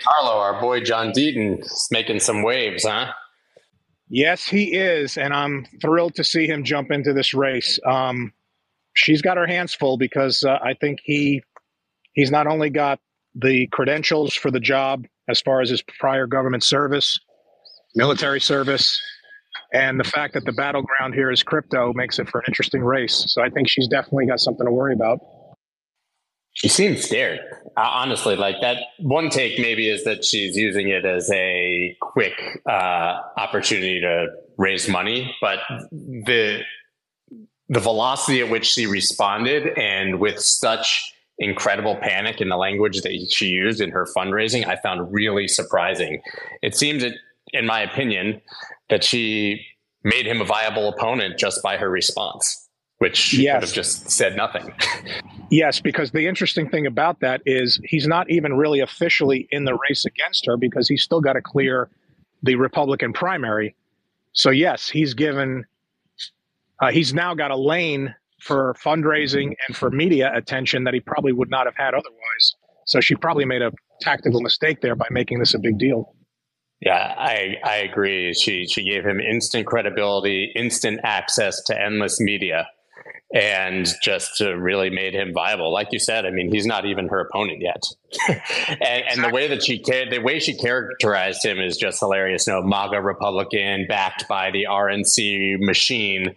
Carlo, our boy John Deaton, is making some waves, huh? Yes, he is, and I'm thrilled to see him jump into this race. Um, she's got her hands full because uh, I think he he's not only got the credentials for the job as far as his prior government service, military service, and the fact that the battleground here is crypto makes it for an interesting race. So I think she's definitely got something to worry about. She seems scared. Uh, honestly, like that one take maybe is that she's using it as a quick uh, opportunity to raise money, but the the velocity at which she responded and with such incredible panic in the language that she used in her fundraising, I found really surprising. It seems that, in my opinion, that she made him a viable opponent just by her response which she yes. could have just said nothing. yes, because the interesting thing about that is he's not even really officially in the race against her because he's still got to clear the Republican primary. So yes, he's given. Uh, he's now got a lane for fundraising and for media attention that he probably would not have had otherwise. So she probably made a tactical mistake there by making this a big deal. Yeah, I, I agree. She she gave him instant credibility, instant access to endless media and just really made him viable. Like you said, I mean, he's not even her opponent yet. and, and, the way that she the way she characterized him is just hilarious. You know, MAGA Republican backed by the RNC machine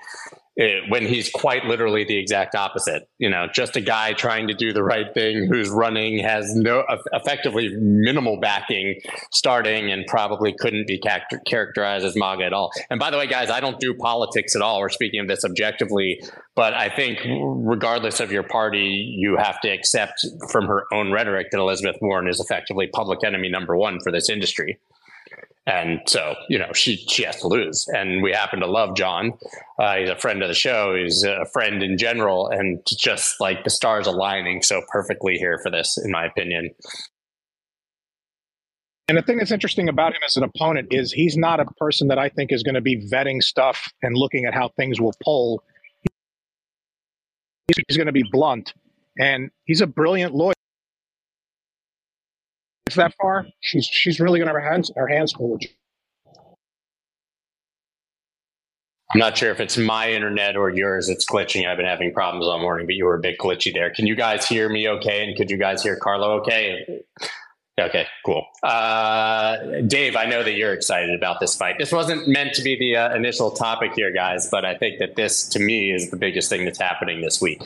it, when he's quite literally the exact opposite. You know, just a guy trying to do the right thing who's running has no effectively minimal backing starting and probably couldn't be characterized as MAGA at all. And by the way, guys, I don't do politics at all. We're speaking of this objectively, but I think regardless of your party, you have to accept from her own rhetoric that Elizabeth Warren is effectively public enemy number one for this industry. And so, you know, she she has to lose. And we happen to love John. Uh, he's a friend of the show. He's a friend in general, and just like the stars aligning so perfectly here for this, in my opinion. And the thing that's interesting about him as an opponent is he's not a person that I think is going to be vetting stuff and looking at how things will pull. He's going to be blunt, and he's a brilliant lawyer that far, she's she's really going to have her hands her hands full. I'm not sure if it's my internet or yours. It's glitching. I've been having problems all morning, but you were a bit glitchy there. Can you guys hear me okay? And could you guys hear Carlo okay? Okay, cool. Uh, Dave, I know that you're excited about this fight. This wasn't meant to be the uh, initial topic here, guys, but I think that this, to me, is the biggest thing that's happening this week.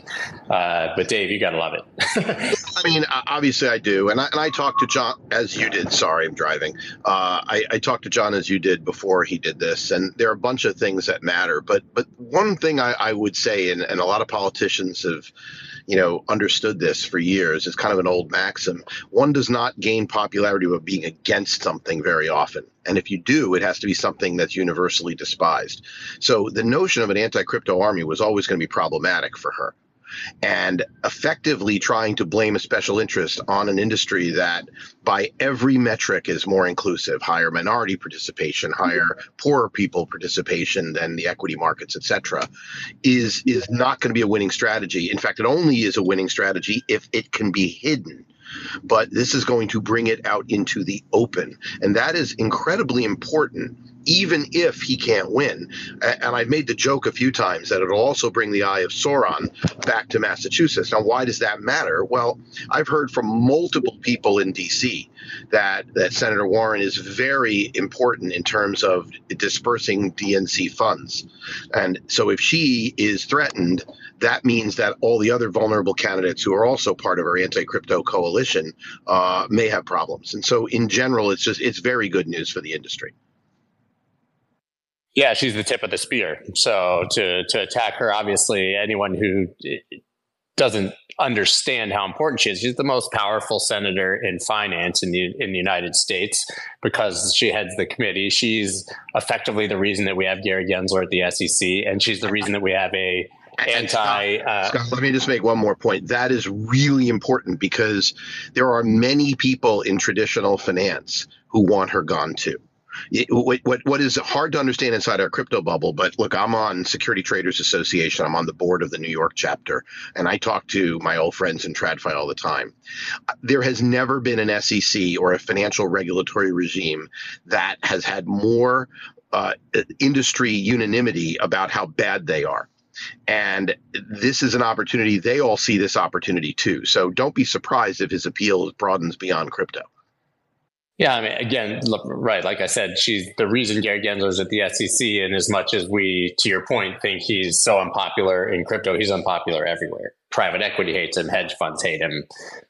Uh, but Dave, you got to love it. I mean, obviously, I do, and I, and I talked to John as you did. Sorry, I'm driving. Uh, I, I talked to John as you did before he did this, and there are a bunch of things that matter. But but one thing I, I would say, and, and a lot of politicians have you know, understood this for years. It's kind of an old maxim. One does not gain popularity by being against something very often. And if you do, it has to be something that's universally despised. So the notion of an anti crypto army was always going to be problematic for her and effectively trying to blame a special interest on an industry that by every metric is more inclusive higher minority participation higher poorer people participation than the equity markets etc is is not going to be a winning strategy. In fact it only is a winning strategy if it can be hidden. But this is going to bring it out into the open. And that is incredibly important even if he can't win. And I've made the joke a few times that it'll also bring the eye of Sauron back to Massachusetts. Now, why does that matter? Well, I've heard from multiple people in D.C. that that Senator Warren is very important in terms of dispersing DNC funds, and so if she is threatened, that means that all the other vulnerable candidates who are also part of our anti-crypto coalition uh, may have problems. And so, in general, it's just it's very good news for the industry. Yeah, she's the tip of the spear. So to to attack her, obviously, anyone who doesn't understand how important she is, she's the most powerful senator in finance in the in the United States because she heads the committee. She's effectively the reason that we have Gary Gensler at the SEC, and she's the reason that we have a anti. Scott, uh, Scott, let me just make one more point. That is really important because there are many people in traditional finance who want her gone too what, what what is hard to understand inside our crypto bubble but look i'm on security traders association. I'm on the board of the new york chapter and i talk to my old friends in tradfi all the time. There has never been an sec or a financial regulatory regime that has had more uh, industry unanimity about how bad they are. And this is an opportunity they all see this opportunity too. So don't be surprised if his appeal broadens beyond crypto yeah, I mean, again, look, right. Like I said, she's the reason Gary Gensler is at the SEC. And as much as we, to your point, think he's so unpopular in crypto, he's unpopular everywhere. Private equity hates him, hedge funds hate him,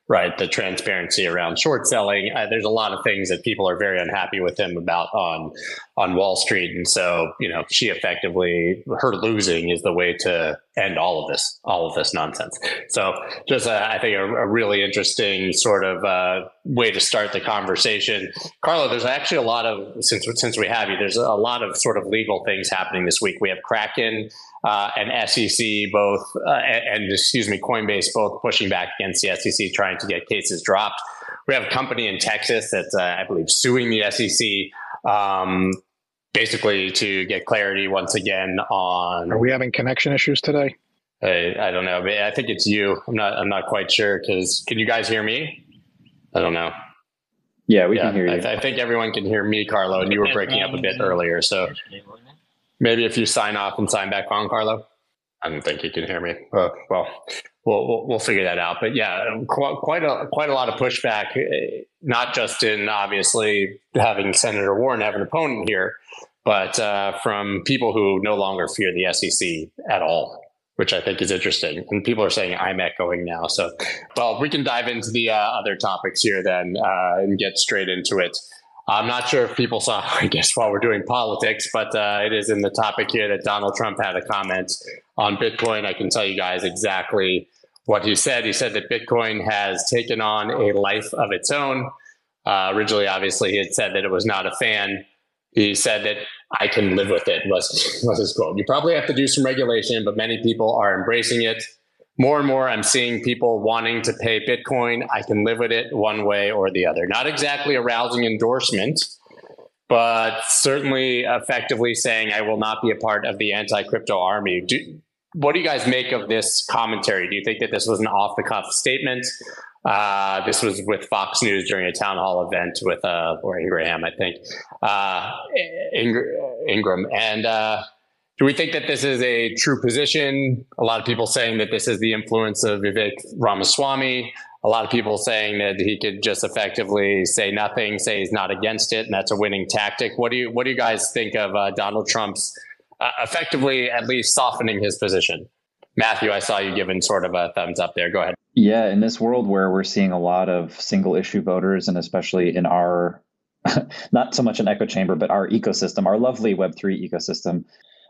right? The transparency around short selling. Uh, there's a lot of things that people are very unhappy with him about on on Wall Street, and so you know she effectively her losing is the way to end all of this, all of this nonsense. So just uh, I think a, a, really interesting sort of uh, way to start the conversation, Carlo. There's actually a lot of since since we have you, there's a lot of sort of legal things happening this week. We have Kraken uh, and SEC both, uh, and, and, excuse me, Coinbase both pushing back against the SEC, trying to get cases dropped. We have a company in Texas that's, uh, I believe, suing the SEC. Um, basically, to get clarity once again on. Are we having connection issues today? I, I don't know. I think it's you. I'm not. I'm not quite sure. Because can you guys hear me? I don't know. Yeah, we yeah, can hear you. I, I, think everyone can hear me, Carlo, and you were breaking up a bit earlier. So Maybe if you sign off and sign back on, Carlo. I don't think you can hear me. Uh, well, well, we'll we'll figure that out. But yeah, quite, quite a quite a lot of pushback, eh, not just in obviously having Senator Warren have an opponent here, but uh, from people who no longer fear the SEC at all, which I think is interesting. And people are saying I'm echoing now. So, well, we can dive into the uh, other topics here then uh, and get straight into it. I'm not sure if people saw, I guess, while we're doing politics, but uh, it is in the topic here that Donald Trump had a comment on Bitcoin. I can tell you guys exactly what he said. He said that Bitcoin has taken on a life of its own. Uh, originally, obviously, he had said that it was not a fan. He said that I can live with it, was, was his quote. You probably have to do some regulation, but many people are embracing it more and more I'm seeing people wanting to pay Bitcoin. I can live with it one way or the other. Not exactly a rousing endorsement, but certainly effectively saying I will not be a part of the anti crypto army. Do, what do you guys make of this commentary? Do you think that this was an off the cuff statement? Uh, this was with Fox News during a town hall event with uh, or Ingraham, I think, uh, Ingram, and uh, do we think that this is a true position? A lot of people saying that this is the influence of Vivek Ramaswamy. A lot of people saying that he could just effectively say nothing, say he's not against it, and that's a winning tactic. What do you What do you guys think of uh, Donald Trump's uh, effectively at least softening his position? Matthew, I saw you giving sort of a thumbs up there. Go ahead. Yeah, in this world where we're seeing a lot of single issue voters, and especially in our not so much an echo chamber, but our ecosystem, our lovely Web three ecosystem.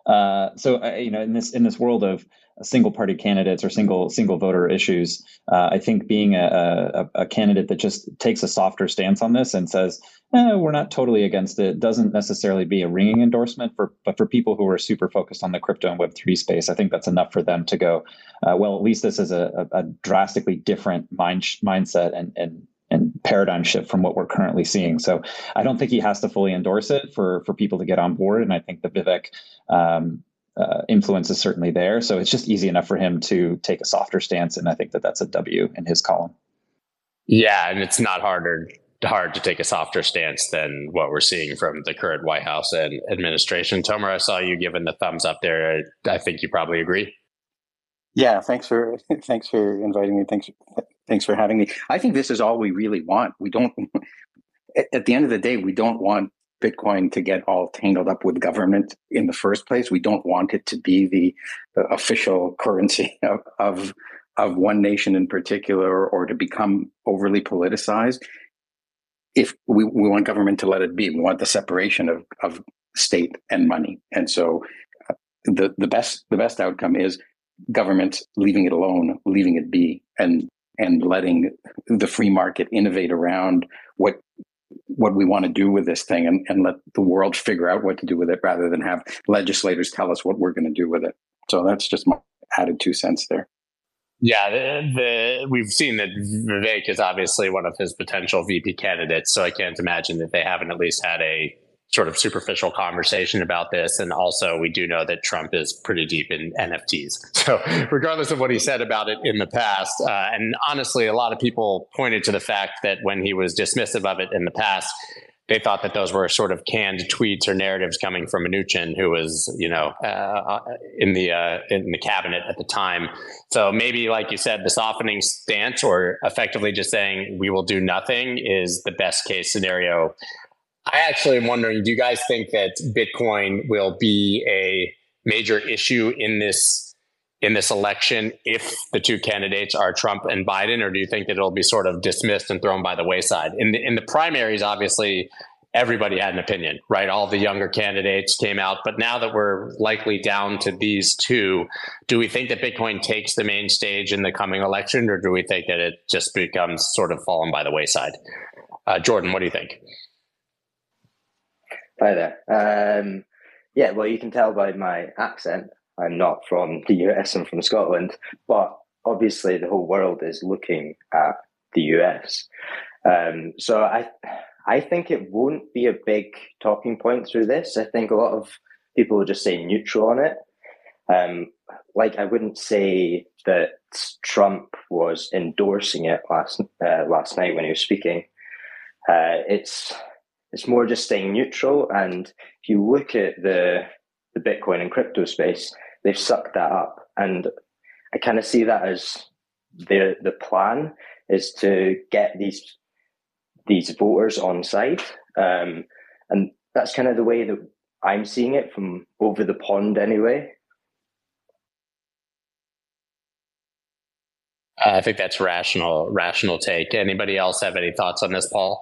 Uh, so uh, you know, in this in this world of single party candidates or single single voter issues, uh, I think being a, a, a, candidate that just takes a softer stance on this and says eh, we're not totally against it doesn't necessarily be a ringing endorsement for but for people who are super focused on the crypto and Web three space, I think that's enough for them to go. Uh, well, at least this is a, a drastically different mind mindset and and and paradigm shift from what we're currently seeing. So I don't think he has to fully endorse it for for people to get on board. And I think the Vivek um, uh, influence is certainly there. So it's just easy enough for him to take a softer stance, and I think that that's a W in his column. Yeah, and it's not harder hard to take a softer stance than what we're seeing from the current White House and administration. Tomer, I saw you giving the thumbs up there. I think you probably agree. Yeah, thanks for thanks for inviting me. Thanks Thanks for having me. I think this is all we really want. We don't, at the end of the day, we don't want Bitcoin to get all tangled up with government in the first place. We don't want it to be the, the official currency of, of, of one nation in particular or to become overly politicized. If we, we want government to let it be, we want the separation of, of state and money. And so uh, the, the best the best outcome is government leaving it alone, leaving it be, and and letting the free market innovate around what what we want to do with this thing and, and let the world figure out what to do with it rather than have legislators tell us what we're going to do with it. So that's just my added two cents there. Yeah, the, the, we've seen that Vivek is obviously one of his potential VP candidates. So I can't imagine that they haven't at least had a sort of superficial conversation about this. And also, we do know that Trump is pretty deep in NFTs. So, regardless of what he said about it in the past, uh, and honestly, a lot of people pointed to the fact that when he was dismissive of it in the past, they thought that those were sort of canned tweets or narratives coming from Mnuchin, who was, you know, uh, uh, in the uh, in the cabinet at the time. So maybe, like you said, the softening stance, or effectively just saying we will do nothing, is the best case scenario I actually am wondering do you guys think that Bitcoin will be a major issue in this in this election if the two candidates are Trump and Biden, or do you think that it'll be sort of dismissed and thrown by the wayside? In the, in the primaries, obviously, everybody had an opinion, right? All the younger candidates came out, but now that we're likely down to these two, do we think that Bitcoin takes the main stage in the coming election, or do we think that it just becomes sort of fallen by the wayside? Uh, Jordan, what do you think? Hi there. Um, yeah, well, you can tell by my accent, I'm not from the US, I'm from Scotland, but obviously the whole world is looking at the US. Um, so I, I think it won't be a big talking point through this. I think a lot of people will just say neutral on it. Um, like I wouldn't say that Trump was endorsing it last uh, last night when he was speaking. Uh, it's it's more just staying neutral. And if you look at the the Bitcoin and crypto space, they've sucked that up. And I kind of see that as the the plan is to get these these voters on side. Um, and that's kind of the way that I'm seeing it from over the pond anyway. I think that's rational, rational take. Anybody else have any thoughts on this, Paul?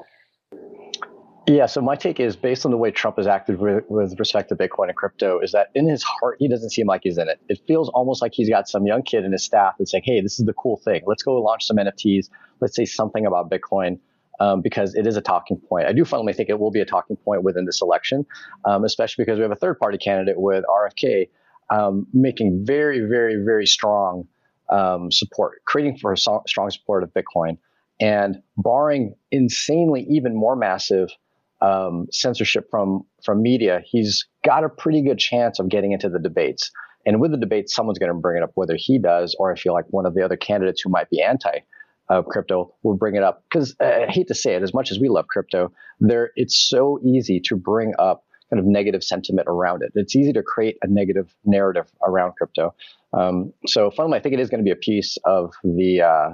Yeah, so my take is based on the way Trump has acted with, with, respect to Bitcoin and crypto, is that in his heart, he doesn't seem like he's in it. It feels almost like he's got some young kid in his staff that's saying, hey, this is the cool thing. Let's go launch some NFTs. Let's say something about Bitcoin um, because it is a talking point. I do fundamentally think it will be a talking point within this election, um, especially because we have a third party candidate with RFK um, making very, very, very strong um, support, creating for strong support of Bitcoin. And barring insanely even more massive um, censorship from from media, he's got a pretty good chance of getting into the debates. And with the debates, someone's going to bring it up, whether he does or I feel like one of the other candidates who might be anti uh, crypto will bring it up. Because uh, I hate to say it, as much as we love crypto, there it's so easy to bring up kind of negative sentiment around it. It's easy to create a negative narrative around crypto. Um, so fundamentally, I think it is going to be a piece of the uh,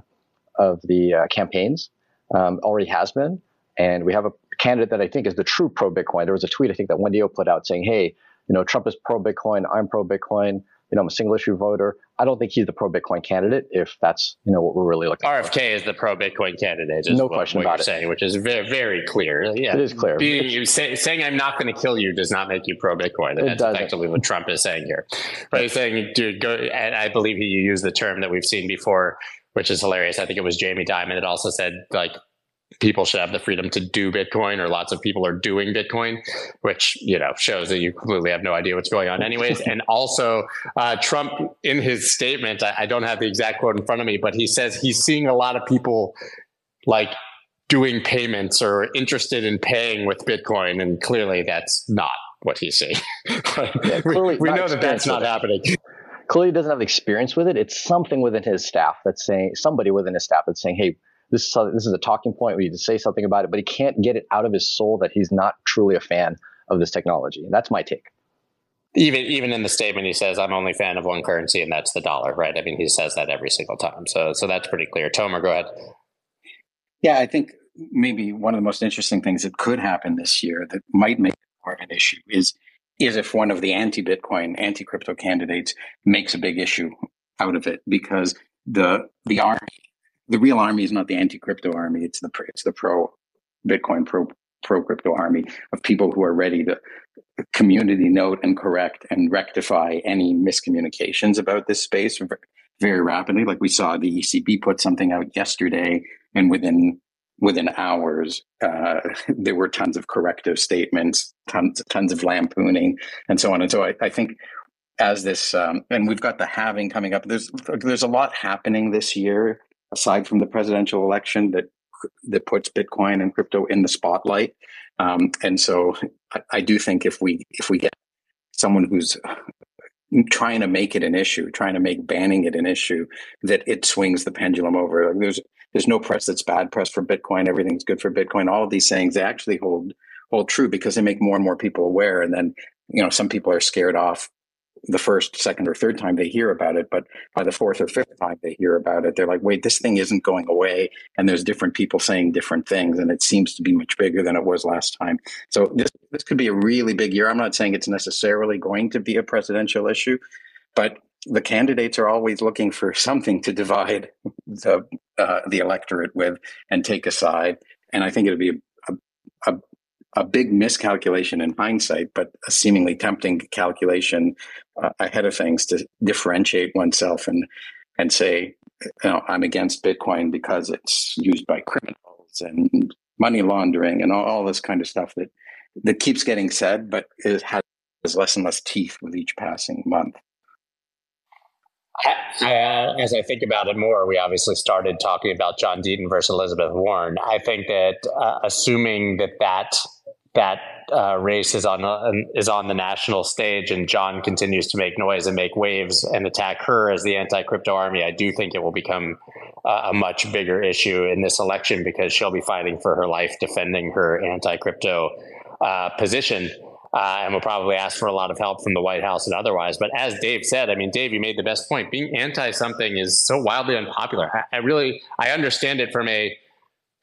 of the uh, campaigns. Um, already has been, and we have a candidate that I think is the true pro Bitcoin. There was a tweet I think that Wendy O put out saying, "Hey, you know, Trump is pro Bitcoin. I'm pro Bitcoin. You know, I'm a single issue voter. I don't think he's the pro Bitcoin candidate. If that's you know what we're really looking RFK for. RFK is the pro Bitcoin candidate. no what, question what about it. Saying, which is very very clear. Yeah, it is clear. Being, say, saying I'm not going to kill you does not make you pro Bitcoin. And that's doesn't. effectively what Trump is saying here. But he's saying, dude, go. And I believe he used the term that we've seen before which is hilarious. I think it was Jamie Dimon that also said like people should have the freedom to do Bitcoin, or lots of people are doing Bitcoin, which you know shows that you completely have no idea what's going on, anyways. and also, uh, Trump in his statement, I, I don't have the exact quote in front of me, but he says he's seeing a lot of people like doing payments or interested in paying with Bitcoin, and clearly that's not what he's saying. yeah, we, we know that that's not happening. Clearly, doesn't have experience with it. It's something within his staff that's saying somebody within his staff that's saying, "Hey, this is this is a talking point. We need to say something about it, but he can't get it out of his soul that he's not truly a fan of this technology. And that's my take. Even even in the statement, he says, "I'm only a fan of one currency, and that's the dollar." Right? I mean, he says that every single time. So so that's pretty clear. Tomer, go ahead. Yeah, I think maybe one of the most interesting things that could happen this year that might make it more of an issue is is if one of the anti-Bitcoin, anti-crypto candidates makes a big issue out of it because the the army the real army is not the anti-crypto army. It's the it's the pro Bitcoin pro pro crypto army of people who are ready to community note and correct and rectify any miscommunications about this space very rapidly. Like we saw the ECB put something out yesterday, and within within hours, uh, there were tons of corrective statements, tons tons of lampooning, and so on. And so I, I think as this, um, and we've got the halving coming up. There's there's a lot happening this year aside from the presidential election that that puts Bitcoin and crypto in the spotlight. Um, and so I, I do think if we if we get someone who's trying to make it an issue, trying to make banning it an issue, that it swings the pendulum over. Like there's there's no press that's bad press for Bitcoin. Everything's good for Bitcoin. All of these sayings they actually hold hold true because they make more and more people aware. And then you know some people are scared off the first, second, or third time they hear about it, but by the fourth or fifth time they hear about it, they're like, wait, this thing isn't going away. And there's different people saying different things, and it seems to be much bigger than it was last time. So this, this could be a really big year. I'm not saying it's necessarily going to be a presidential issue, but the candidates are always looking for something to divide the uh, the electorate with and take a side. And I think it'll be a, a, a big miscalculation in hindsight, but a seemingly tempting calculation uh, ahead of things to differentiate oneself and and say, you know, I'm against Bitcoin because it's used by criminals and money laundering and all, all this kind of stuff that that keeps getting said, but it has less and less teeth with each passing month. Uh, as I think about it more, we obviously started talking about John Deaton versus Elizabeth Warren. I think that uh, assuming that that that uh, race is on the, is on the national stage, and John continues to make noise and make waves and attack her as the anti-crypto army. I do think it will become uh, a much bigger issue in this election because she'll be fighting for her life defending her anti-crypto uh, position. Uh, and will probably ask for a lot of help from the White House and otherwise. But as Dave said, I mean, Dave, you made the best point. Being anti something is so wildly unpopular. I, I really, I understand it from a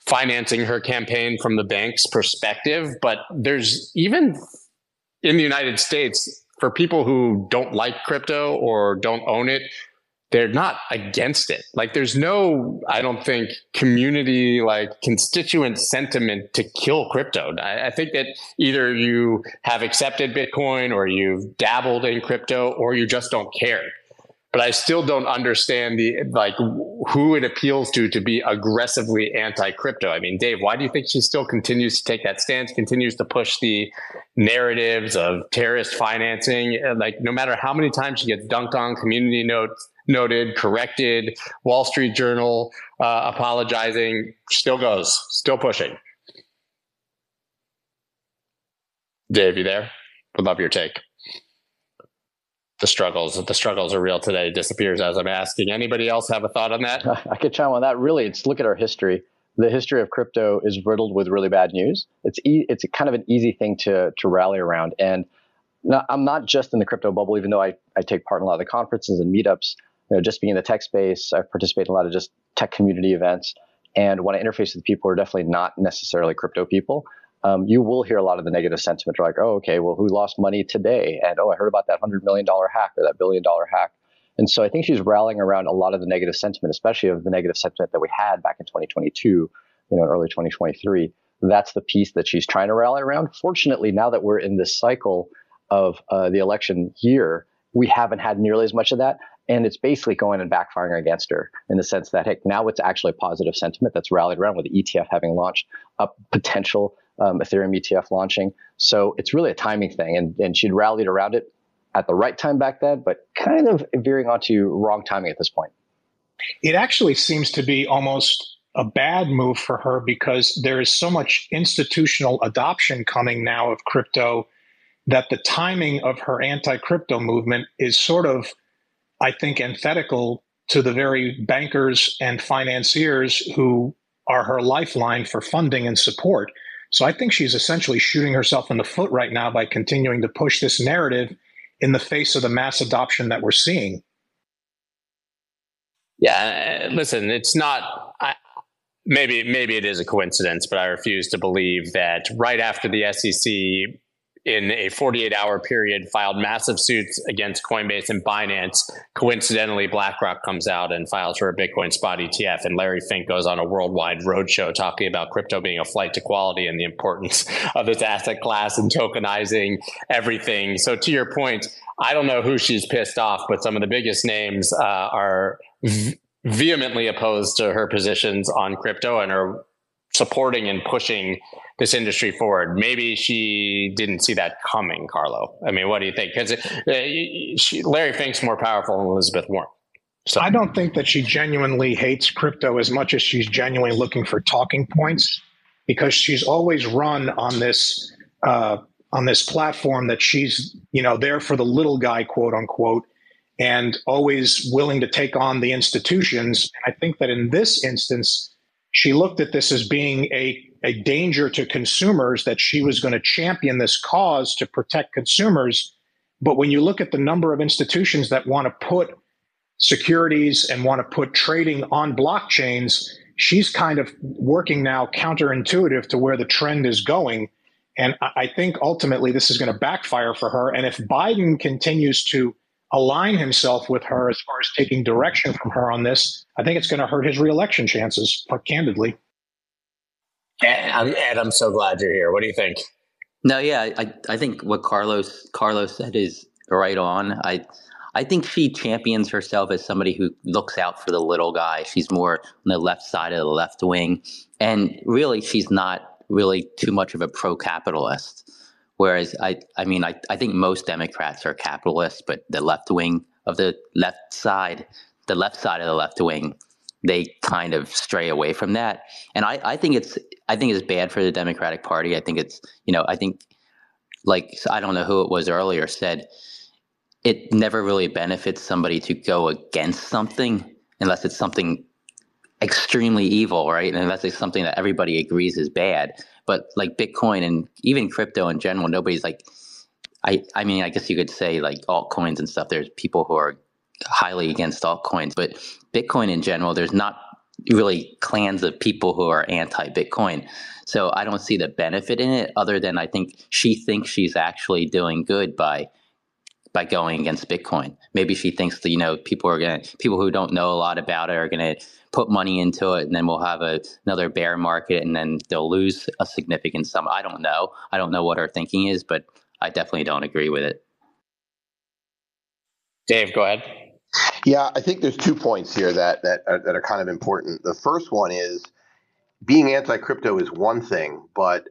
financing her campaign from the bank's perspective. But there's even in the United States, for people who don't like crypto or don't own it, they're not against it. Like there's no, I don't think, community like constituent sentiment to kill crypto. I, I, think that either you have accepted Bitcoin or you've dabbled in crypto or you just don't care but I still don't understand the like who it appeals to to be aggressively anti-crypto. I mean, Dave, why do you think she still continues to take that stance, continues to push the narratives of terrorist financing? Like, no matter how many times she gets dunked on, community notes noted, corrected, Wall Street Journal uh, apologizing, still goes, still pushing. Dave, you there? Would love your take the struggles the struggles are real today disappears as i'm asking. Anybody else have a thought on that? I could chime on that. Really it's look at our history. The history of crypto is riddled with really bad news. It's e- it's kind of an easy thing to to rally around. And i'm not just in the crypto bubble even though I, I take part in a lot of the conferences and meetups. You know just being in the tech space i participate in a lot of just tech community events. And when i interface with people who are definitely not necessarily crypto people um, you will hear a lot of the negative sentiment like, oh, okay, well, who lost money today? And oh, I heard about that $100 million hack or that billion dollar hack. And so I think she's rallying around a lot of the negative sentiment, especially of the negative sentiment that we had back in 2022, you know, in early 2023. That's the piece that she's trying to rally around. Fortunately, now that we're in this cycle of uh, the election year, we haven't had nearly as much of that. And it's basically going and backfiring against her in the sense that, heck, now it's actually a positive sentiment that's rallied around with the ETF having launched a potential um, Ethereum ETF launching. So it's really a timing thing, and and she'd rallied around it at the right time back then, but kind of veering onto wrong timing at this point. It actually seems to be almost a bad move for her because there is so much institutional adoption coming now of crypto that the timing of her anti-crypto movement is sort of, I think, antithetical to the very bankers and financiers who are her lifeline for funding and support. So I think she's essentially shooting herself in the foot right now by continuing to push this narrative in the face of the mass adoption that we're seeing. Yeah, uh, listen, it's not. I, maybe maybe it is a coincidence, but I refuse to believe that right after the SEC in a 48 hour period filed massive suits against Coinbase and Binance. Coincidentally, BlackRock comes out and files for a Bitcoin spot ETF, and Larry Fink goes on a worldwide roadshow talking about crypto being a flight to quality and the importance of this asset class and tokenizing everything. So, to your point, I don't know who she's pissed off, but some of the biggest names uh, are v- vehemently opposed to her positions on crypto and are supporting and pushing this industry forward. Maybe she didn't see that coming, Carlo. I mean, what do you think? Because uh, Larry Fink's more powerful than Elizabeth Warren. So I don't think that she genuinely hates crypto as much as she's genuinely looking for talking points because she's always run on this uh, on this platform that she's you know there for the little guy quote unquote and always willing to take on the institutions and i think that in this instance she looked at this as being a, a danger to consumers that she was going to champion this cause to protect consumers but when you look at the number of institutions that want to put securities and want to put trading on blockchains she's kind of working now counterintuitive to where the trend is going and I think ultimately this is going to backfire for her. And if Biden continues to align himself with her as far as taking direction from her on this, I think it's going to hurt his reelection chances, candidly. Ed, I'm so glad you're here. What do you think? No, yeah, I, I think what Carlos Carlos said is right on. I I think she champions herself as somebody who looks out for the little guy. She's more on the left side of the left wing, and really, she's not really too much of a pro-capitalist. Whereas I, I mean, I, I think most Democrats are capitalists, but the left wing of the left side, the left side of the left wing, they kind of stray away from that. And I, I think it's, I think it's bad for the Democratic Party. I think it's, you know, I think, like I don't know who it was earlier said, it never really benefits somebody to go against something unless it's something extremely evil, right? And that's like something that everybody agrees is bad. But like Bitcoin and even crypto in general, nobody's like, I, I mean, I guess you could say like altcoins and stuff. There's people who are highly against altcoins, but Bitcoin in general, there's not really clans of people who are anti-Bitcoin. So I don't see the benefit in it, other than I think she thinks she's actually doing good by by going against Bitcoin. Maybe she thinks that you know people are gonna people who don't know a lot about it are gonna put money into it, and then we'll have a, another bear market, and then they'll lose a significant sum. I don't know. I don't know what her thinking is, but I definitely don't agree with it. Dave, go ahead. Yeah, I think there's two points here that that are, that are kind of important. The first one is being anti-crypto is one thing, but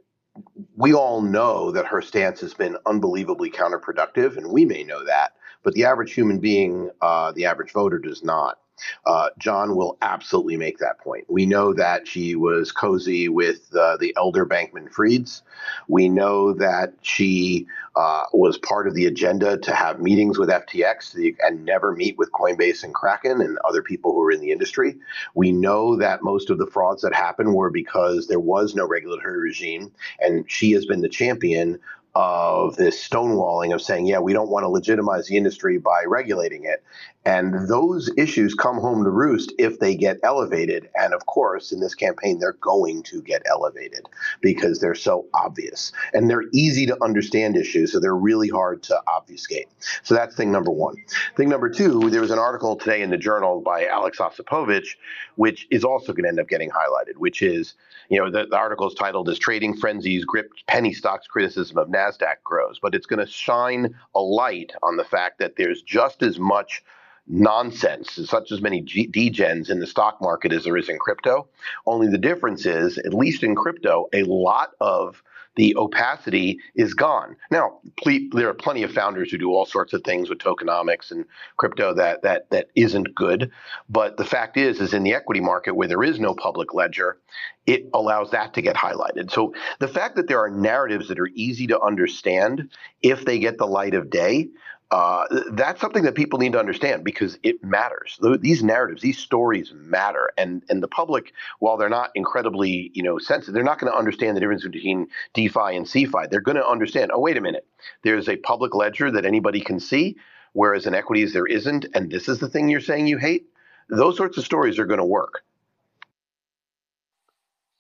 we all know that her stance has been unbelievably counterproductive, and we may know that, but the average human being, uh, the average voter, does not. Uh, John will absolutely make that point. We know that she was cozy with uh, the elder Bankman Frieds. We know that she uh, was part of the agenda to have meetings with FTX and never meet with Coinbase and Kraken and other people who are in the industry. We know that most of the frauds that happened were because there was no regulatory regime, and she has been the champion of this stonewalling of saying, yeah, we don't want to legitimize the industry by regulating it. And those issues come home to roost if they get elevated. And of course, in this campaign, they're going to get elevated because they're so obvious and they're easy to understand issues. So they're really hard to obfuscate. So that's thing number one. Thing number two, there was an article today in the journal by Alex Osipovich, which is also going to end up getting highlighted, which is, you know, the, the article is titled as Trading Frenzies Grip Penny Stocks Criticism of NASDAQ Grows. But it's going to shine a light on the fact that there's just as much nonsense, such as many G- degens in the stock market as there is in crypto. Only the difference is, at least in crypto, a lot of the opacity is gone. Now, ple- there are plenty of founders who do all sorts of things with tokenomics and crypto that that that isn't good. But the fact is, is in the equity market where there is no public ledger, it allows that to get highlighted. So the fact that there are narratives that are easy to understand if they get the light of day uh, that's something that people need to understand because it matters. These narratives, these stories matter, and and the public, while they're not incredibly you know sensitive, they're not going to understand the difference between DeFi and CeFi. They're going to understand. Oh, wait a minute. There's a public ledger that anybody can see, whereas in equities there isn't, and this is the thing you're saying you hate. Those sorts of stories are going to work.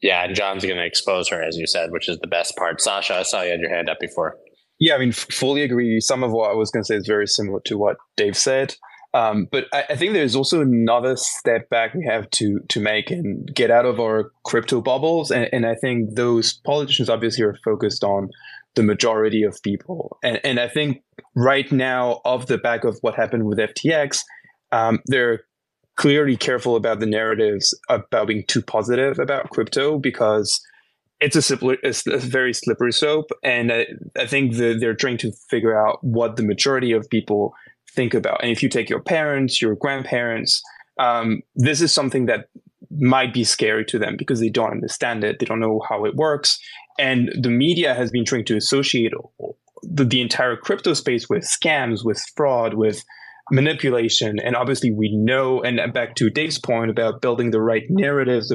Yeah, and John's going to expose her, as you said, which is the best part. Sasha, I saw you had your hand up before. Yeah, I mean, fully agree. Some of what I was going to say is very similar to what Dave said. Um, but I, I, think there's also another step back we have to to make and get out of our crypto bubbles. And, and I think those politicians obviously are focused on the majority of people. And, and I think right now, off the back of what happened with FTX, um, they're clearly careful about the narratives about being too positive about crypto because it's a, slippery, it's a very slippery slope, and I, I think the, they're trying to figure out what the majority of people think about. And if you take your parents, your grandparents, um, this is something that might be scary to them because they don't understand it, they don't know how it works, and the media has been trying to associate the, the entire crypto space with scams, with fraud, with manipulation. And obviously, we know, and back to Dave's point about building the right narratives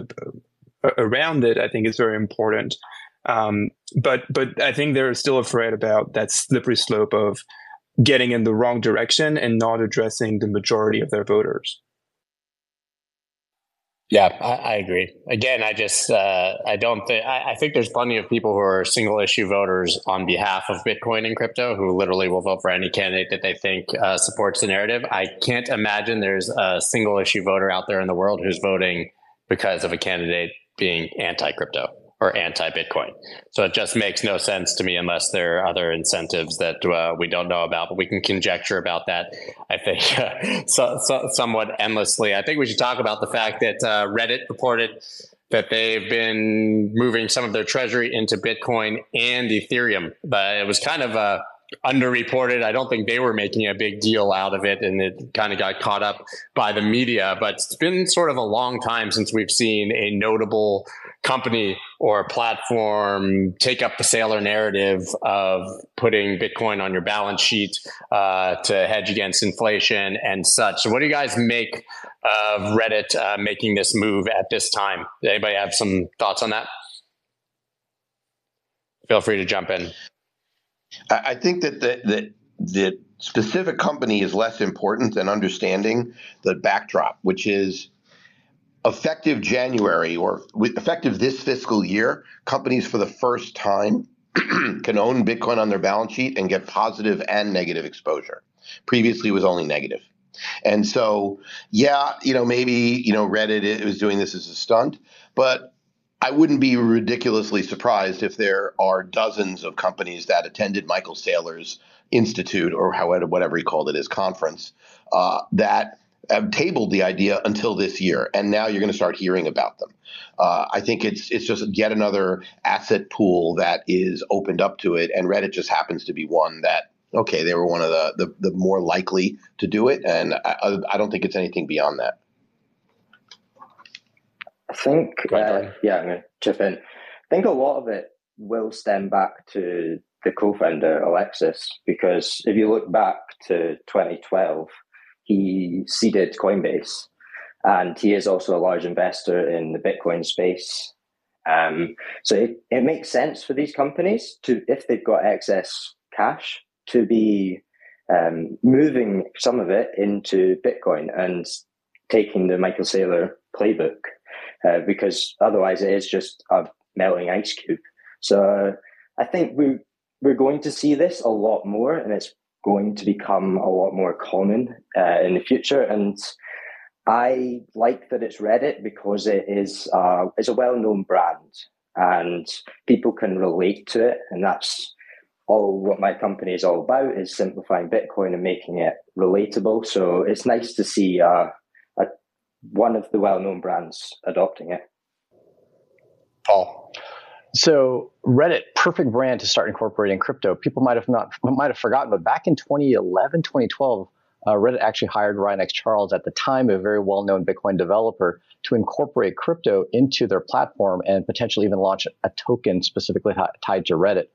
around it, I think is very important. Um, but but I think they're still afraid about that slippery slope of getting in the wrong direction and not addressing the majority of their voters. Yeah, I, I, agree. Again, I just uh, I don't think I, think there's plenty of people who are single issue voters on behalf of Bitcoin and crypto who literally will vote for any candidate that they think uh, supports the narrative. I can't imagine there's a single issue voter out there in the world who's voting because of a candidate being anti crypto or anti-Bitcoin. So it just makes no sense to me unless there are other incentives that uh, we don't know about. But we can conjecture about that. I think uh, so, so, somewhat endlessly. I think we should talk about the fact that uh, Reddit reported that they've been moving some of their treasury into Bitcoin and Ethereum. But it was kind of a underreported. I don't think they were making a big deal out of it, and it kind of got caught up by the media. But it's been sort of a long time since we've seen a notable company or platform take up the Saylor narrative of putting Bitcoin on your balance sheet uh, to hedge against inflation and such. So, what do you guys make of Reddit uh, making this move at this time? Anybody have some thoughts on that? Feel free to jump in. I think that the, the, the specific company is less important than understanding the backdrop, which is effective January or effective this fiscal year, companies for the first time can own Bitcoin on their balance sheet and get positive and negative exposure. Previously, it was only negative. And so, yeah, you know, maybe, you know, Reddit was doing this as a stunt, but I wouldn't be ridiculously surprised if there are dozens of companies that attended Michael Saylor's institute or however whatever he called it his conference uh, that have tabled the idea until this year, and now you're going to start hearing about them. Uh, I think it's it's just yet another asset pool that is opened up to it, and Reddit just happens to be one that okay, they were one of the the, the more likely to do it, and I, I don't think it's anything beyond that. I think, uh, yeah, I'm going to chip in. I think a lot of it will stem back to the co-founder Alexis, because if you look back to 2012, he seeded Coinbase, and he is also a large investor in the Bitcoin space. Um, so it, it makes sense for these companies to, if they've got excess cash, to be um, moving some of it into Bitcoin and taking the Michael Saylor playbook uh, because otherwise it is just a melting ice cube. So I think we we're going to see this a lot more, and it's going to become a lot more common uh, in the future. And I like that it's Reddit because it is uh, it's a well known brand, and people can relate to it, and that's all what my company is all about is simplifying Bitcoin and making it relatable. So it's nice to see uh, one of the well-known brands adopting it. Paul. So Reddit, perfect brand to start incorporating crypto. People might have not might have forgotten, but back in 2011, 2012, uh, Reddit actually hired Ryan X. Charles, at the time a very well-known Bitcoin developer, to incorporate crypto into their platform and potentially even launch a token specifically tied to Reddit.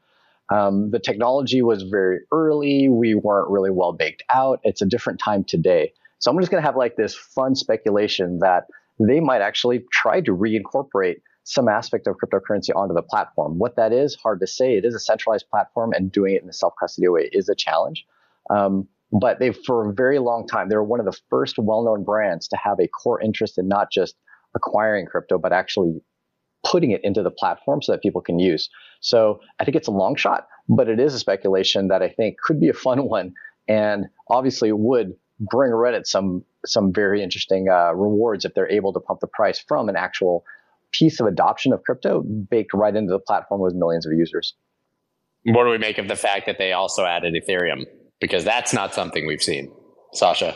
Um, the technology was very early. We weren't really well baked out. It's a different time today. So I'm just going to have like this fun speculation that they might actually try to reincorporate some aspect of cryptocurrency onto the platform. What that is, hard to say. It is a centralized platform, and doing it in a self custody way is a challenge. Um, but they, for a very long time, they were one of the first well known brands to have a core interest in not just acquiring crypto, but actually putting it into the platform so that people can use. So I think it's a long shot, but it is a speculation that I think could be a fun one and obviously would bring Reddit some some very interesting uh, rewards if they're able to pump the price from an actual piece of adoption of crypto baked right into the platform with millions of users. What do we make of the fact that they also added Ethereum? Because that's not something we've seen. Sasha.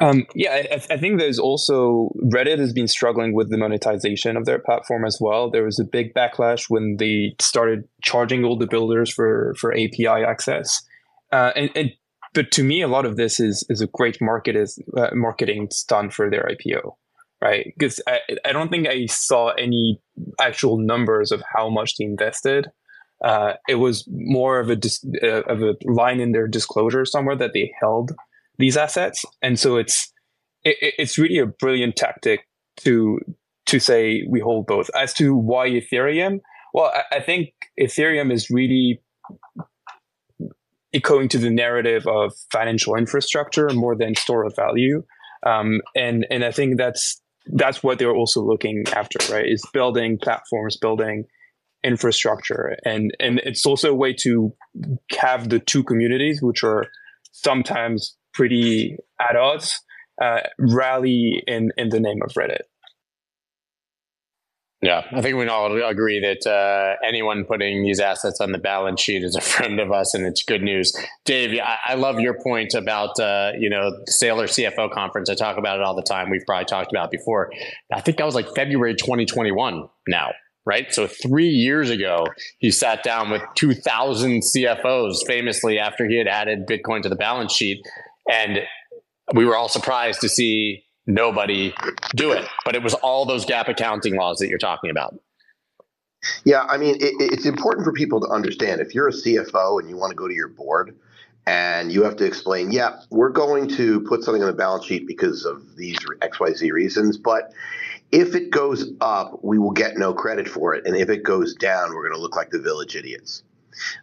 Um, yeah, I, I, think there's also Reddit has been struggling with the monetization of their platform as well. There was a big backlash when they started charging all the builders for for API access, uh, and, and but to me, a lot of this is is a great market is uh, marketing stunt for their IPO, right? Because I, I don't think I saw any actual numbers of how much they invested. Uh, it was more of a dis- uh, of a line in their disclosure somewhere that they held these assets, and so it's it, it's really a brilliant tactic to to say we hold both. As to why Ethereum, well, I, I think Ethereum is really echoing to the narrative of financial infrastructure more than store of value. Um, and and I think that's that's what they're also looking after, right? Is building platforms, building infrastructure, and and it's also a way to have the two communities, which are sometimes pretty at odds, uh, rally in in the name of Reddit. Yeah, I think we all agree that uh, anyone putting these assets on the balance sheet is a friend of us, and it's good news. Dave, I, I love your point about uh, you know the Saylor CFO conference. I talk about it all the time. We've probably talked about before. I think that was like February 2021 now, right? So three years ago, he sat down with 2,000 CFOs, famously after he had added Bitcoin to the balance sheet, and we were all surprised to see nobody do it. But it was all those GAAP accounting laws that you're talking about. Yeah, I mean, it, it's important for people to understand if you're a CFO and you want to go to your board and you have to explain, yeah, we're going to put something on the balance sheet because of these XYZ reasons, but if it goes up, we will get no credit for it. And if it goes down, we're going to look like the village idiots.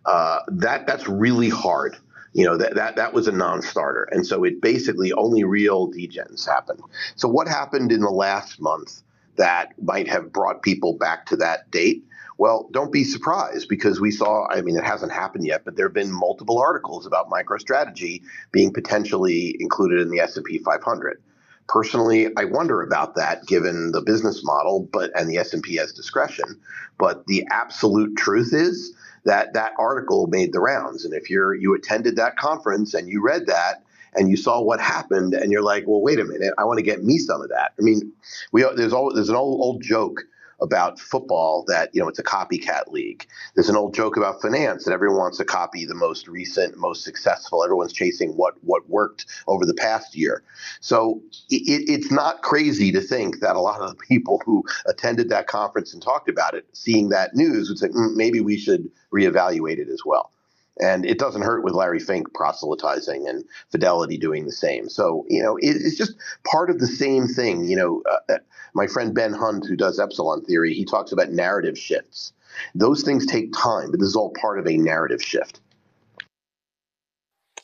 Uh, that that's really hard you know that that that was a non-starter. And so it basically only real degens happened. So what happened in the last month that might have brought people back to that date? Well don't be surprised because we saw i mean it hasn't happened yet but there have been multiple articles about microstrategy being potentially included in the s&p 500 personally i wonder about that given the business model but and the s&p has discretion. But the absolute truth is that that article made the rounds. And if you're you attended that conference and you read that and you saw what happened and you're like, well, wait a minute, I want to get me some of that. I mean, we there's all there's an old old joke about football that you know it's a copycat league. There's an old joke about finance that everyone wants to copy the most recent, most successful. Everyone's chasing what what worked over the past year. So it, it's not crazy to think that a lot of the people who attended that conference and talked about it, seeing that news, would say mm, maybe we should reevaluate it as well. And it doesn't hurt with Larry Fink proselytizing and Fidelity doing the same. So, you know, it, it's just part of the same thing. You know, uh, uh, my friend Ben Hunt, who does Epsilon Theory, he talks about narrative shifts. Those things take time, but this is all part of a narrative shift.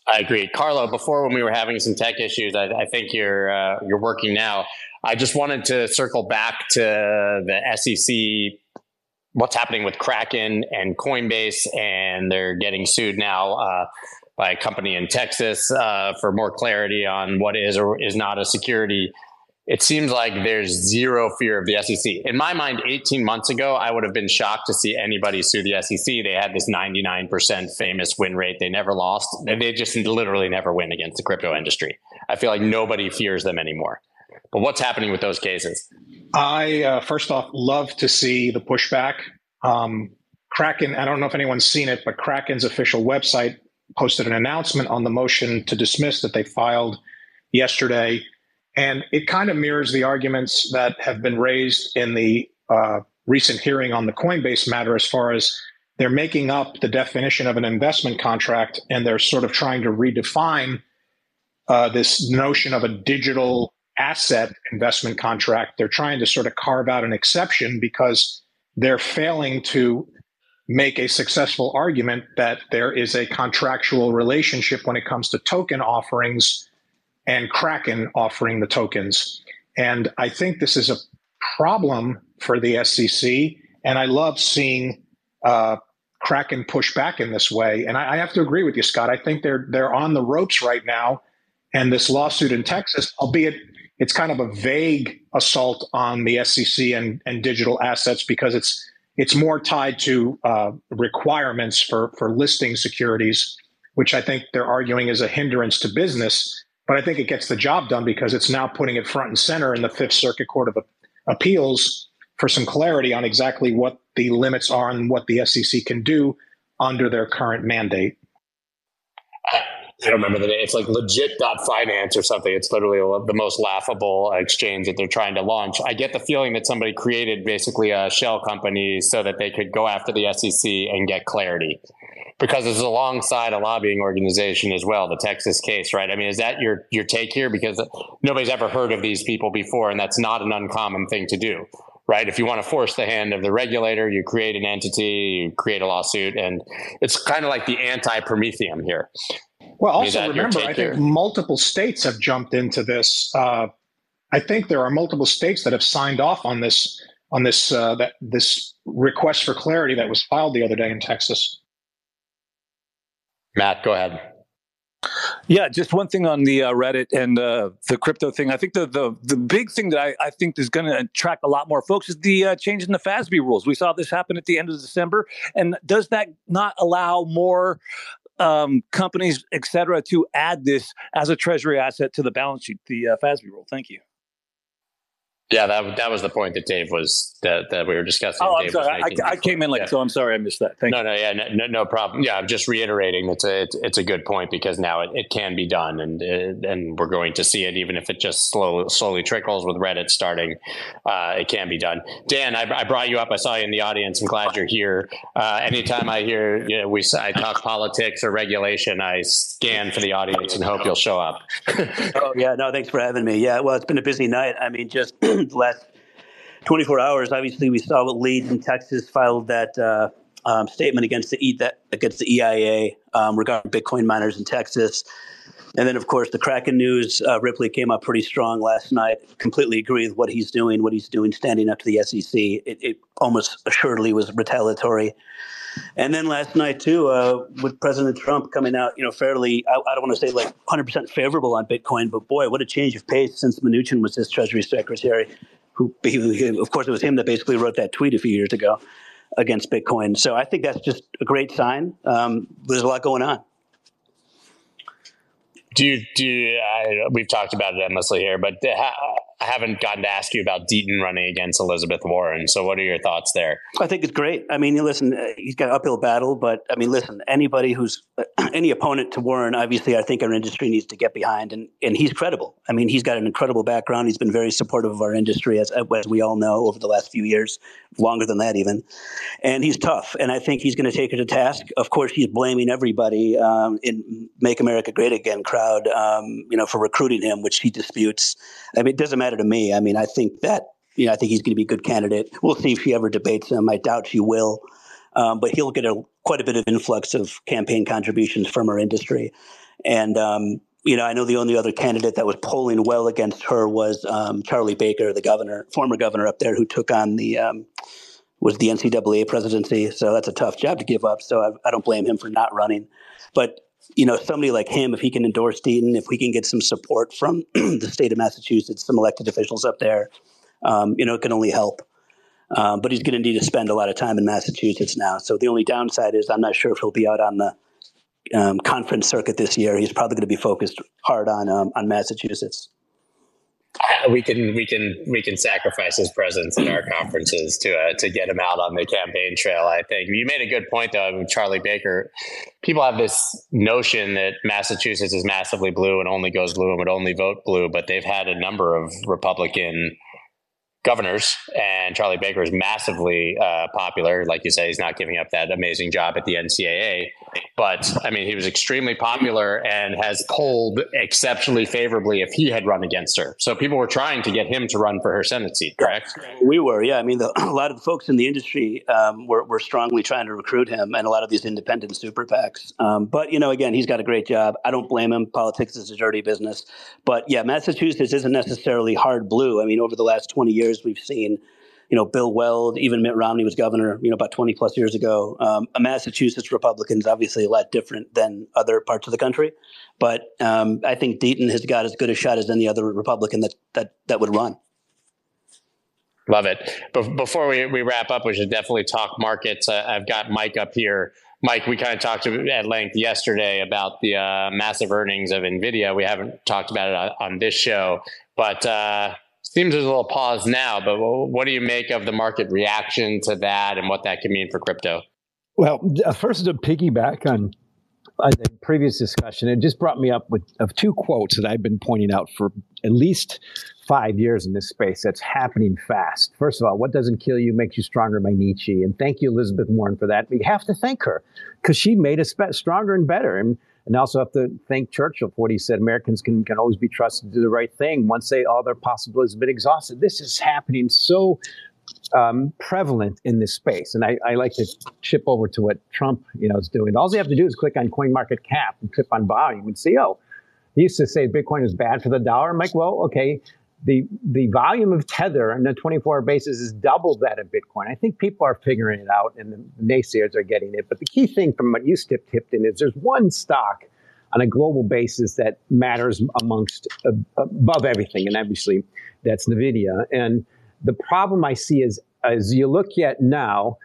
I agree, Carlo. Before, when we were having some tech issues, I, I think you're uh, you're working now. I just wanted to circle back to the SEC what's happening with Kraken and Coinbase, and they're getting sued now uh, by a company in Texas uh, for more clarity on what is or is not a security. It seems like there's zero fear of the SEC. In my mind, 18 months ago, I would have been shocked to see anybody sue the SEC. They had this 99% famous win rate. They never lost. They just literally never win against the crypto industry. I feel like nobody fears them anymore. But what's happening with those cases? I uh, first off love to see the pushback. Um, Kraken, I don't know if anyone's seen it, but Kraken's official website posted an announcement on the motion to dismiss that they filed yesterday. And it kind of mirrors the arguments that have been raised in the uh, recent hearing on the Coinbase matter as far as they're making up the definition of an investment contract and they're sort of trying to redefine uh, this notion of a digital asset investment contract. They're trying to sort of carve out an exception because they're failing to make a successful argument that there is a contractual relationship when it comes to token offerings and Kraken offering the tokens. And I think this is a problem for the SEC. And I love seeing uh, Kraken push back in this way. And I, I have to agree with you, Scott. I think they're they're on the ropes right now. And this lawsuit in Texas, albeit it's kind of a vague assault on the SEC and, and digital assets because it's it's more tied to uh, requirements for for listing securities, which I think they're arguing is a hindrance to business. But I think it gets the job done because it's now putting it front and center in the Fifth Circuit Court of Appeals for some clarity on exactly what the limits are and what the SEC can do under their current mandate. I don't remember the name. It's like legit.finance or something. It's literally the most laughable exchange that they're trying to launch. I get the feeling that somebody created basically a shell company so that they could go after the SEC and get clarity because it's alongside a lobbying organization as well, the Texas case, right? I mean, is that your your take here? Because nobody's ever heard of these people before, and that's not an uncommon thing to do, right? If you want to force the hand of the regulator, you create an entity, you create a lawsuit, and it's kind of like the anti Prometheum here. Well, also remember, I think multiple states have jumped into this. Uh, I think there are multiple states that have signed off on this on this uh, that this request for clarity that was filed the other day in Texas. Matt, go ahead. Yeah, just one thing on the uh, Reddit and uh, the crypto thing. I think the the, the big thing that I, I think is going to attract a lot more folks is the uh, change in the FASB rules. We saw this happen at the end of December, and does that not allow more um, companies, et cetera, to add this as a treasury asset to the balance sheet, the uh, FASB rule? Thank you. Yeah, that that was the point that Dave was that, that we were discussing. Oh, Dave I'm sorry. I, I, came in late, yeah. so I'm sorry I missed that. Thank no, you. no, yeah, no, no problem. Yeah, I'm just reiterating it's a it's, it's a good point because now it, it can be done, and uh, and we're going to see it, even if it just slow, slowly trickles with Reddit starting. Uh, it can be done. Dan, I, I, brought you up. I saw you in the audience. I'm glad you're here. Uh, anytime I hear you know, we I talk politics or regulation, I scan for the audience and hope you'll show up. oh yeah, no, thanks for having me. Yeah, well, it's been a busy night. I mean, just last 24 hours, obviously, we saw what Leeds in Texas filed that uh, um, statement against the e- that against the EIA um, regarding Bitcoin miners in Texas. And then, of course, the Kraken news. Uh, Ripley came up pretty strong last night. Completely agree with what he's doing. What he's doing, standing up to the SEC. It, it almost assuredly was retaliatory. And then last night too, uh, with President Trump coming out, you know, fairly, I, I don't want to say like 100% favorable on Bitcoin, but boy, what a change of pace since Mnuchin was his Treasury Secretary who, of course, it was him that basically wrote that tweet a few years ago against Bitcoin. So I think that's just a great sign. Um, there's a lot going on. Do you, do you, I, we've talked about it endlessly here, but I haven't gotten to ask you about Deaton running against Elizabeth Warren. So, what are your thoughts there? I think it's great. I mean, listen, uh, he's got an uphill battle, but I mean, listen, anybody who's any opponent to Warren, obviously, I think our industry needs to get behind, and and he's credible. I mean, he's got an incredible background. He's been very supportive of our industry, as as we all know, over the last few years, longer than that even, and he's tough. And I think he's going to take her to task. Of course, he's blaming everybody um, in Make America Great Again crowd, um, you know, for recruiting him, which he disputes. I mean, it doesn't matter to me. I mean, I think that you know, I think he's going to be a good candidate. We'll see if she ever debates him. I doubt she will, um, but he'll get a quite a bit of influx of campaign contributions from our industry. And um, you know, I know the only other candidate that was polling well against her was um, Charlie Baker, the governor, former governor up there, who took on the um, was the NCAA presidency. So that's a tough job to give up. So I, I don't blame him for not running. But you know, somebody like him, if he can endorse Deaton, if we can get some support from the state of Massachusetts, some elected officials up there, um, you know, it can only help. Um, but he's going to need to spend a lot of time in Massachusetts now. So the only downside is I'm not sure if he'll be out on the um, conference circuit this year. He's probably going to be focused hard on um, on Massachusetts. We can we can we can sacrifice his presence in our conferences to uh, to get him out on the campaign trail. I think you made a good point though, Charlie Baker. People have this notion that Massachusetts is massively blue and only goes blue and would only vote blue, but they've had a number of Republican governors, and Charlie Baker is massively uh, popular. Like you say, he's not giving up that amazing job at the NCAA, but I mean, he was extremely popular and has polled exceptionally favorably if he had run against her. So people were trying to get him to run for her Senate seat, correct? We were, yeah. I mean, the, a lot of the folks in the industry um, were, were strongly trying to recruit him, and a lot of these independent super PACs. Um, but you know, again, he's got a great job. I don't blame him. Politics is a dirty business, but yeah, Massachusetts isn't necessarily hard blue. I mean, over the last twenty years years we've seen you know, Bill Weld, even Mitt Romney was governor, you know, about 20 plus years ago. Um, a Massachusetts Republican is obviously a lot different than other parts of the country. But um, I think Deaton has got as good a shot as any other Republican that, that, that would run. Love it. But before we, we wrap up, we should definitely talk markets. Uh, I've got Mike up here. Mike, we kind of talked at length yesterday about the uh, massive earnings of NVIDIA. We haven't talked about it on, on this show, but uh, seems there's a little pause now, but what do you make of the market reaction to that and what that could mean for crypto? Well, uh, first to piggyback on the previous discussion, it just brought me up with of two quotes that I've been pointing out for at least five years in this space. That's happening fast. First of all, what doesn't kill you makes you stronger by Nietzsche, and thank you, Elizabeth Warren, for that. We have to thank her because she made us stronger and better. And and also have to thank Churchill for what he said. Americans can, can always be trusted to do the right thing once they all their possibilities have been exhausted. This is happening so um, prevalent in this space. And I, I, like to chip over to what Trump, you know, is doing. All you have to do is click on Coin Market Cap and click on volume and see, oh, he used to say Bitcoin is bad for the dollar. I'm like, well, okay, the the volume of tether on a 24 hour basis is double that of Bitcoin. I think people are figuring it out, and the naysayers are getting it. But the key thing from what you tipped in is there's one stock on a global basis that matters amongst uh, above everything, and obviously that's Nvidia. And the problem I see is as you look at now,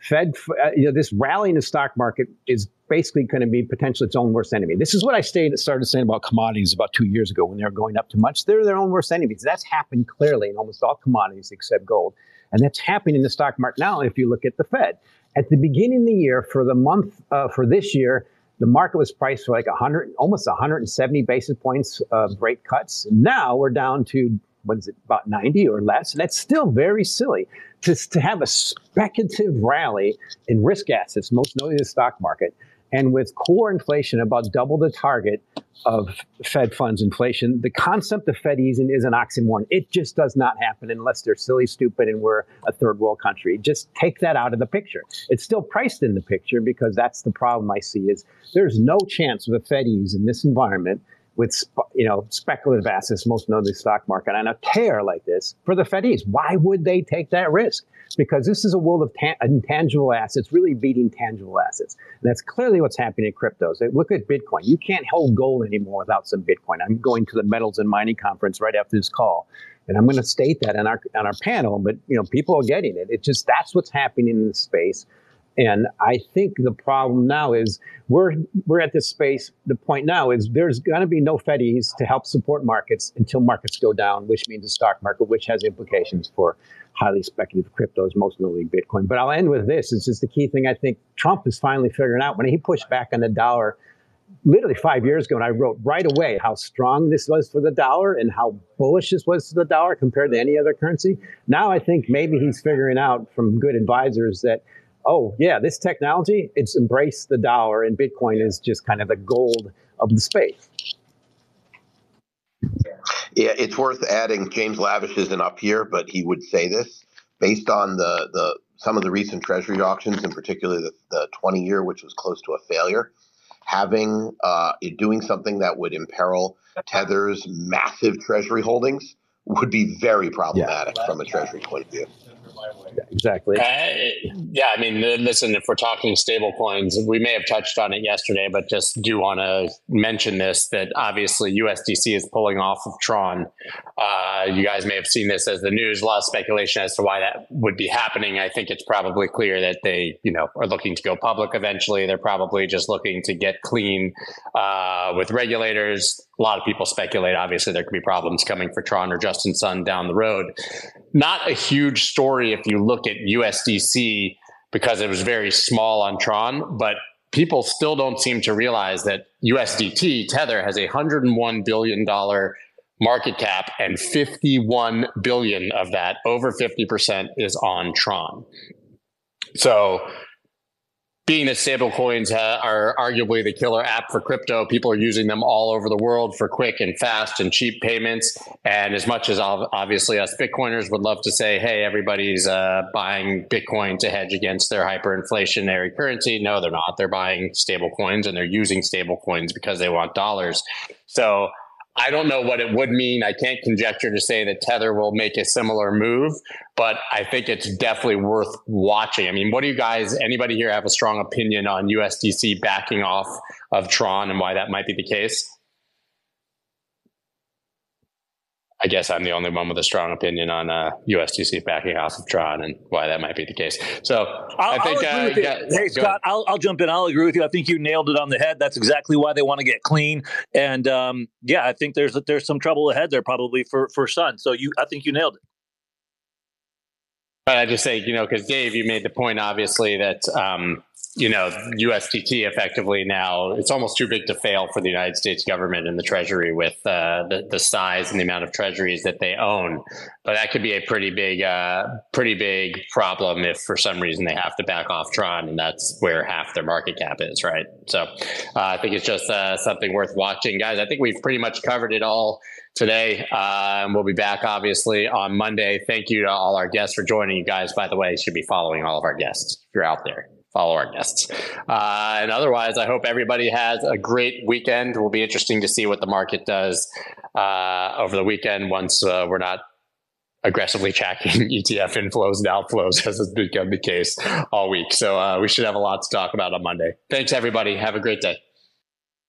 Fed, uh, you know, this rally in the stock market is basically going to be potentially its own worst enemy. This is what I stayed, started saying about commodities about two years ago when they were going up too much. They're their own worst enemies. That's happened clearly in almost all commodities except gold. And that's happening in the stock market now if you look at the Fed. At the beginning of the year, for the month, uh, for this year, the market was priced for like 100, almost 170 basis points of rate cuts. Now we're down to what is it, about 90 or less. That's still very silly to, to have a speculative rally in risk assets, most notably the stock market, and with core inflation about double the target of Fed funds inflation, the concept of Fed easing is an oxymoron. It just does not happen unless they're silly, stupid, and we're a third world country. Just take that out of the picture. It's still priced in the picture because that's the problem I see is there's no chance of a Fed ease in this environment with you know speculative assets, most notably the stock market, on a tear like this for the Feds. Why would they take that risk? Because this is a world of ta- intangible assets really beating tangible assets. And that's clearly what's happening in cryptos. Look at Bitcoin. You can't hold gold anymore without some Bitcoin. I'm going to the Metals and Mining Conference right after this call. And I'm going to state that on our on our panel, but you know, people are getting it. It's just that's what's happening in the space. And I think the problem now is we're we're at this space. The point now is there's going to be no Feddies to help support markets until markets go down, which means the stock market, which has implications for highly speculative cryptos, most notably Bitcoin. But I'll end with this. It's just the key thing I think Trump is finally figuring out when he pushed back on the dollar literally five years ago, and I wrote right away how strong this was for the dollar and how bullish this was to the dollar compared to any other currency. Now I think maybe he's figuring out from good advisors that oh yeah, this technology, it's embraced the dollar and Bitcoin is just kind of the gold of the space. Yeah, it's worth adding. James Lavish isn't up here, but he would say this based on the the some of the recent Treasury auctions, in particular the, the 20 year, which was close to a failure. Having uh, doing something that would imperil Tether's massive Treasury holdings would be very problematic yeah. from a Treasury point of view exactly. Uh, yeah, I mean, listen, if we're talking stable coins, we may have touched on it yesterday, but just do want to mention this that obviously USDC is pulling off of Tron. Uh, you guys may have seen this as the news. A lot of speculation as to why that would be happening. I think it's probably clear that they, you know, are looking to go public eventually. They're probably just looking to get clean uh, with regulators a lot of people speculate. Obviously, there could be problems coming for Tron or Justin Sun down the road. Not a huge story if you look at USDC because it was very small on Tron, but people still don't seem to realize that USDT Tether has a 101 billion dollar market cap and 51 billion of that over 50% is on Tron. So being that stablecoins ha- are arguably the killer app for crypto, people are using them all over the world for quick and fast and cheap payments. And as much as obviously us Bitcoiners would love to say, hey, everybody's uh, buying Bitcoin to hedge against their hyperinflationary currency, no, they're not. They're buying stablecoins and they're using stablecoins because they want dollars. So I don't know what it would mean. I can't conjecture to say that Tether will make a similar move, but I think it's definitely worth watching. I mean, what do you guys, anybody here have a strong opinion on USDC backing off of Tron and why that might be the case? I guess I'm the only one with a strong opinion on uh, USDC backing off of Tron and why that might be the case. So I'll, I think, uh, yeah, hey Scott, I'll, I'll, jump in. I'll agree with you. I think you nailed it on the head. That's exactly why they want to get clean. And um, yeah, I think there's there's some trouble ahead there probably for for Sun. So you, I think you nailed it. But I just say, you know, because Dave, you made the point obviously that um, you know, USDT effectively now, it's almost too big to fail for the United States government and the Treasury with uh, the, the size and the amount of treasuries that they own. But that could be a pretty big, uh, pretty big problem if for some reason they have to back off Tron, and that's where half their market cap is, right? So uh, I think it's just uh, something worth watching, guys. I think we've pretty much covered it all today. Uh, and we'll be back, obviously, on Monday. Thank you to all our guests for joining. You guys, by the way, should be following all of our guests if you're out there follow our guests. Uh, and otherwise, I hope everybody has a great weekend. It will be interesting to see what the market does uh, over the weekend once uh, we're not aggressively tracking ETF inflows and outflows as has become the case all week. So uh, we should have a lot to talk about on Monday. Thanks, everybody. Have a great day.